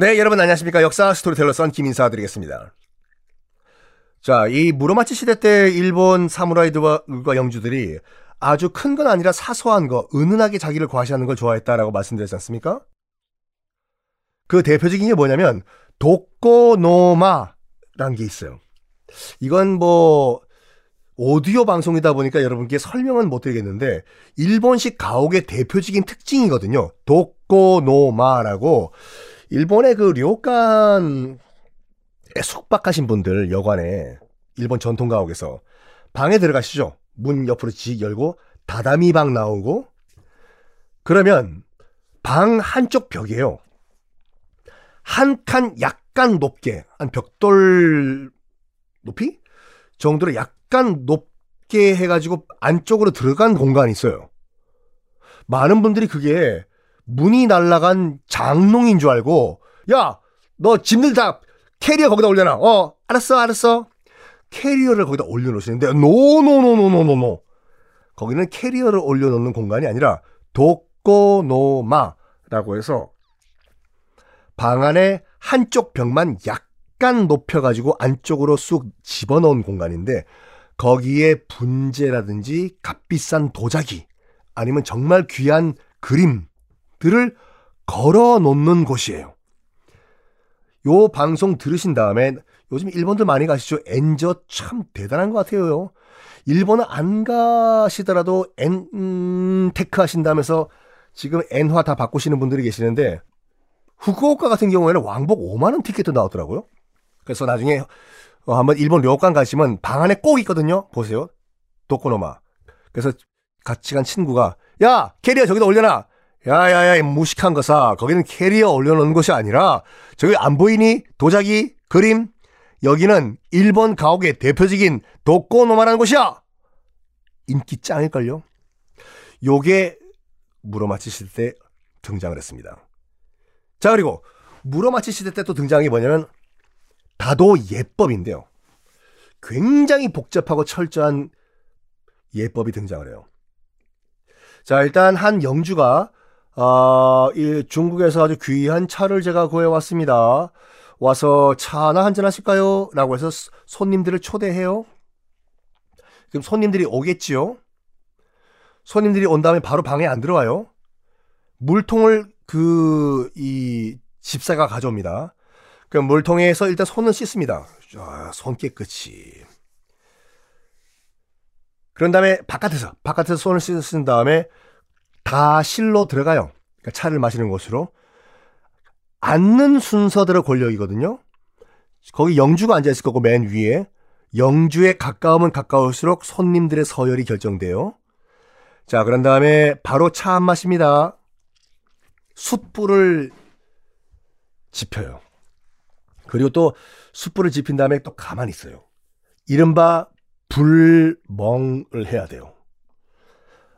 네, 여러분 안녕하십니까. 역사 스토리텔러 썬킴 인사드리겠습니다. 자, 이 무로마치 시대 때 일본 사무라이들과 영주들이 아주 큰 건 아니라 사소한 거, 은은하게 자기를 과시하는 걸 좋아했다라고 말씀드렸지 않습니까? 그 대표적인 게 뭐냐면 독고노마라는 게 있어요. 이건 뭐 오디오 방송이다 보니까 여러분께 설명은 못 드리겠는데 일본식 가옥의 대표적인 특징이거든요. 독고노마라고 일본의 그 료칸에 숙박하신 분들 여관에 일본 전통 가옥에서 방에 들어가시죠. 문 옆으로 직 열고 다다미 방 나오고 그러면 방 한쪽 벽이에요. 한 칸 약간 높게 한 벽돌 높이 정도로 약간 높게 해가지고 안쪽으로 들어간 공간이 있어요. 많은 분들이 그게 문이 날라간 장롱인 줄 알고 야 너 짐들 다 캐리어 거기다 올려놔. 어 알았어 알았어. 캐리어를 거기다 올려놓으시는데 노노노노노노노. 거기는 캐리어를 올려놓는 공간이 아니라 도코노마라고 해서 방 안에 한쪽 벽만 약간 높여가지고 안쪽으로 쑥 집어넣은 공간인데 거기에 분재라든지 값비싼 도자기 아니면 정말 귀한 그림 들을 걸어 놓는 곳이에요. 요 방송 들으신 다음에 요즘 일본들 많이 가시죠. 엔저 참 대단한 것 같아요. 일본은 안 가시더라도 엔테크 하신다면서 지금 엔화 다 바꾸시는 분들이 계시는데 후쿠오카 같은 경우에는 왕복 5만 원 티켓도 나오더라고요. 그래서 나중에 한번 일본 료관 가시면 방 안에 꼭 있거든요. 보세요. 도코노마. 그래서 같이 간 친구가 야 캐리어 저기다 올려놔. 야야야 무식한 거사. 거기는 캐리어 올려놓는 곳이 아니라 저기 안 보이니? 도자기 그림. 여기는 일본 가옥의 대표적인 도코노마라는 곳이야. 인기 짱일걸요? 요게 시대 때 등장을 했습니다. 자 그리고 무로마치 시대 때 또 등장한 게 뭐냐면 다도 예법인데요. 굉장히 복잡하고 철저한 예법이 등장을 해요. 자 일단 한 영주가 아, 이 중국에서 아주 귀한 차를 제가 구해왔습니다. 와서 차 하나 한잔 하실까요? 라고 해서 손님들을 초대해요. 그럼 손님들이 오겠지요? 손님들이 온 다음에 바로 방에 안 들어와요. 물통을 그, 이 집사가 가져옵니다. 그럼 물통에서 일단 손을 씻습니다. 아, 손 깨끗이. 그런 다음에 바깥에서, 바깥에서 손을 씻은 다음에 다 실로 들어가요. 그러니까 차를 마시는 곳으로. 앉는 순서대로 권력이거든요. 거기 영주가 앉아있을 거고 맨 위에 영주에 가까우면 가까울수록 손님들의 서열이 결정돼요. 자, 그런 다음에 바로 차 한 마십니다. 숯불을 지펴요. 그리고 또 숯불을 지핀 다음에 또 가만히 있어요. 이른바 불멍을 해야 돼요.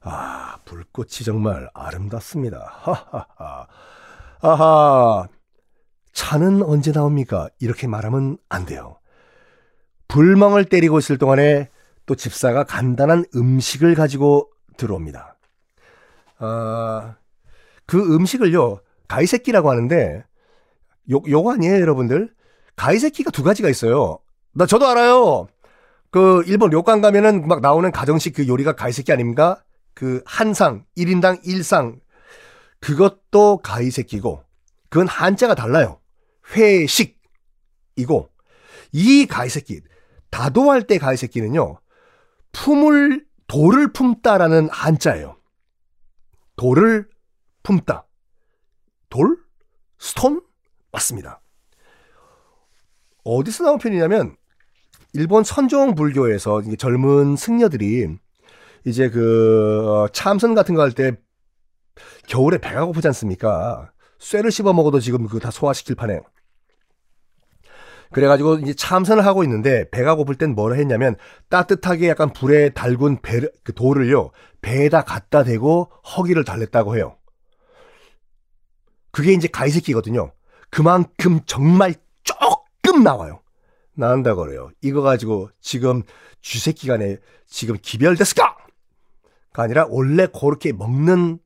아, 불꽃이 정말 아름답습니다. 하하하. 아하. 차는 언제 나옵니까? 이렇게 말하면 안 돼요. 불멍을 때리고 있을 동안에 또 집사가 간단한 음식을 가지고 들어옵니다. 아, 그 음식을요, 가이세끼라고 하는데, 요, 요거 아니에요, 여러분들? 가이세끼가 두 가지가 있어요. 나, 저도 알아요. 그, 일본 료관 가면은 막 나오는 가정식 그 요리가 가이세끼 아닙니까? 그 한상 1인당 1상 그것도 가이새끼고 그건 한자가 달라요. 회식이고 이 가이새끼, 다도할 때 가이새끼는요, 품을, 돌을 품다라는 한자예요. 돌을 품다. 돌? 스톤? 맞습니다. 어디서 나온 편이냐면, 일본 선종 불교에서 젊은 승려들이 이제 그 어, 참선 같은 거 할 때 겨울에 배가 고프지 않습니까? 쇠를 씹어 먹어도 지금 그 다 소화시킬 판에. 그래가지고 이제 참선을 하고 있는데 배가 고플 땐 뭐를 했냐면 따뜻하게 약간 불에 달군 배, 그 돌을요 배에다 갖다 대고 허기를 달랬다고 해요. 그게 이제 가이새끼거든요. 그만큼 정말 조금 나와요. 나온다 그래요. 이거 가지고 지금 쥐새끼 간에 지금 기별됐을까? 가 아니라 원래 그렇게 먹는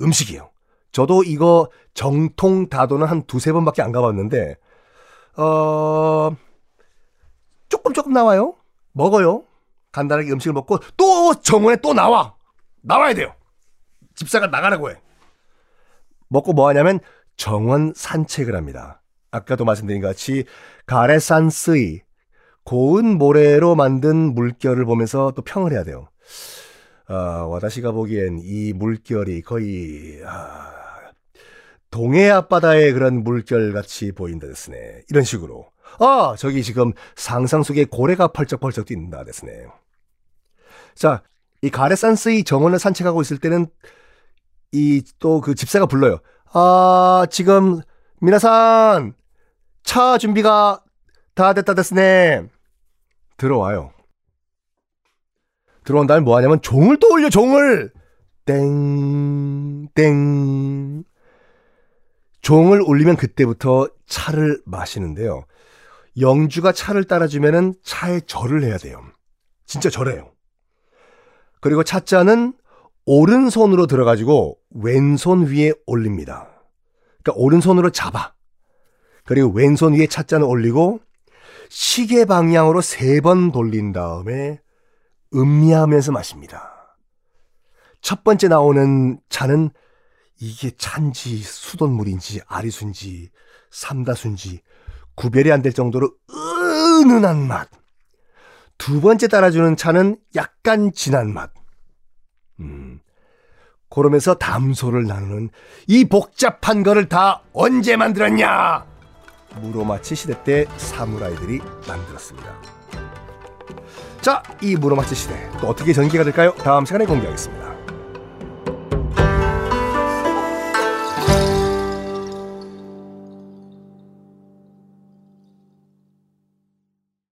음식이에요. 저도 이거 정통 다도는 한 두세 번밖에 안 가봤는데, 어, 조금 조금 나와요. 먹어요. 간단하게 음식을 먹고 또 정원에 또 나와. 나와야 돼요. 집사가 나가라고 해. 먹고 뭐 하냐면 정원 산책을 합니다. 아까도 말씀드린 것 같이 가레산스이 고운 모래로 만든 물결을 보면서 또 평을 해야 돼요. 아, 와다시가 보기엔 이 물결이 거의 아, 동해 앞바다의 그런 물결 같이 보인다 됐으네. 이런 식으로. 아, 저기 지금 상상 속에 고래가 펄쩍펄쩍 뛴다 됐으네. 자, 이 가레산스의 정원을 산책하고 있을 때는 이 또 그 집사가 불러요. 아, 지금 미나산 차 준비가 다 됐다 됐으네. 들어와요. 들어온 다음에 뭐 하냐면 종을 떠올려 종을 땡 땡. 종을 울리면 그때부터 차를 마시는데요. 영주가 차를 따라주면은 차에 절을 해야 돼요. 진짜 절해요. 그리고 차자는 오른손으로 들어가지고 왼손 위에 올립니다. 그러니까 오른손으로 잡아. 그리고 왼손 위에 찻잔을 올리고 시계 방향으로 세 번 돌린 다음에 음미하면서 마십니다. 첫 번째 나오는 차는 이게 찬지 수돗물인지 아리수인지 삼다수인지 구별이 안 될 정도로 은은한 맛. 두 번째 따라주는 차는 약간 진한 맛. 음. 그러면서 담소를 나누는 이 복잡한 거를 다 언제 만들었냐? 무로마치 시대 때 사무라이들이 만들었습니다. 자, 이 무로마치 시대 또 어떻게 전개가 될까요? 다음 시간에 공개하겠습니다.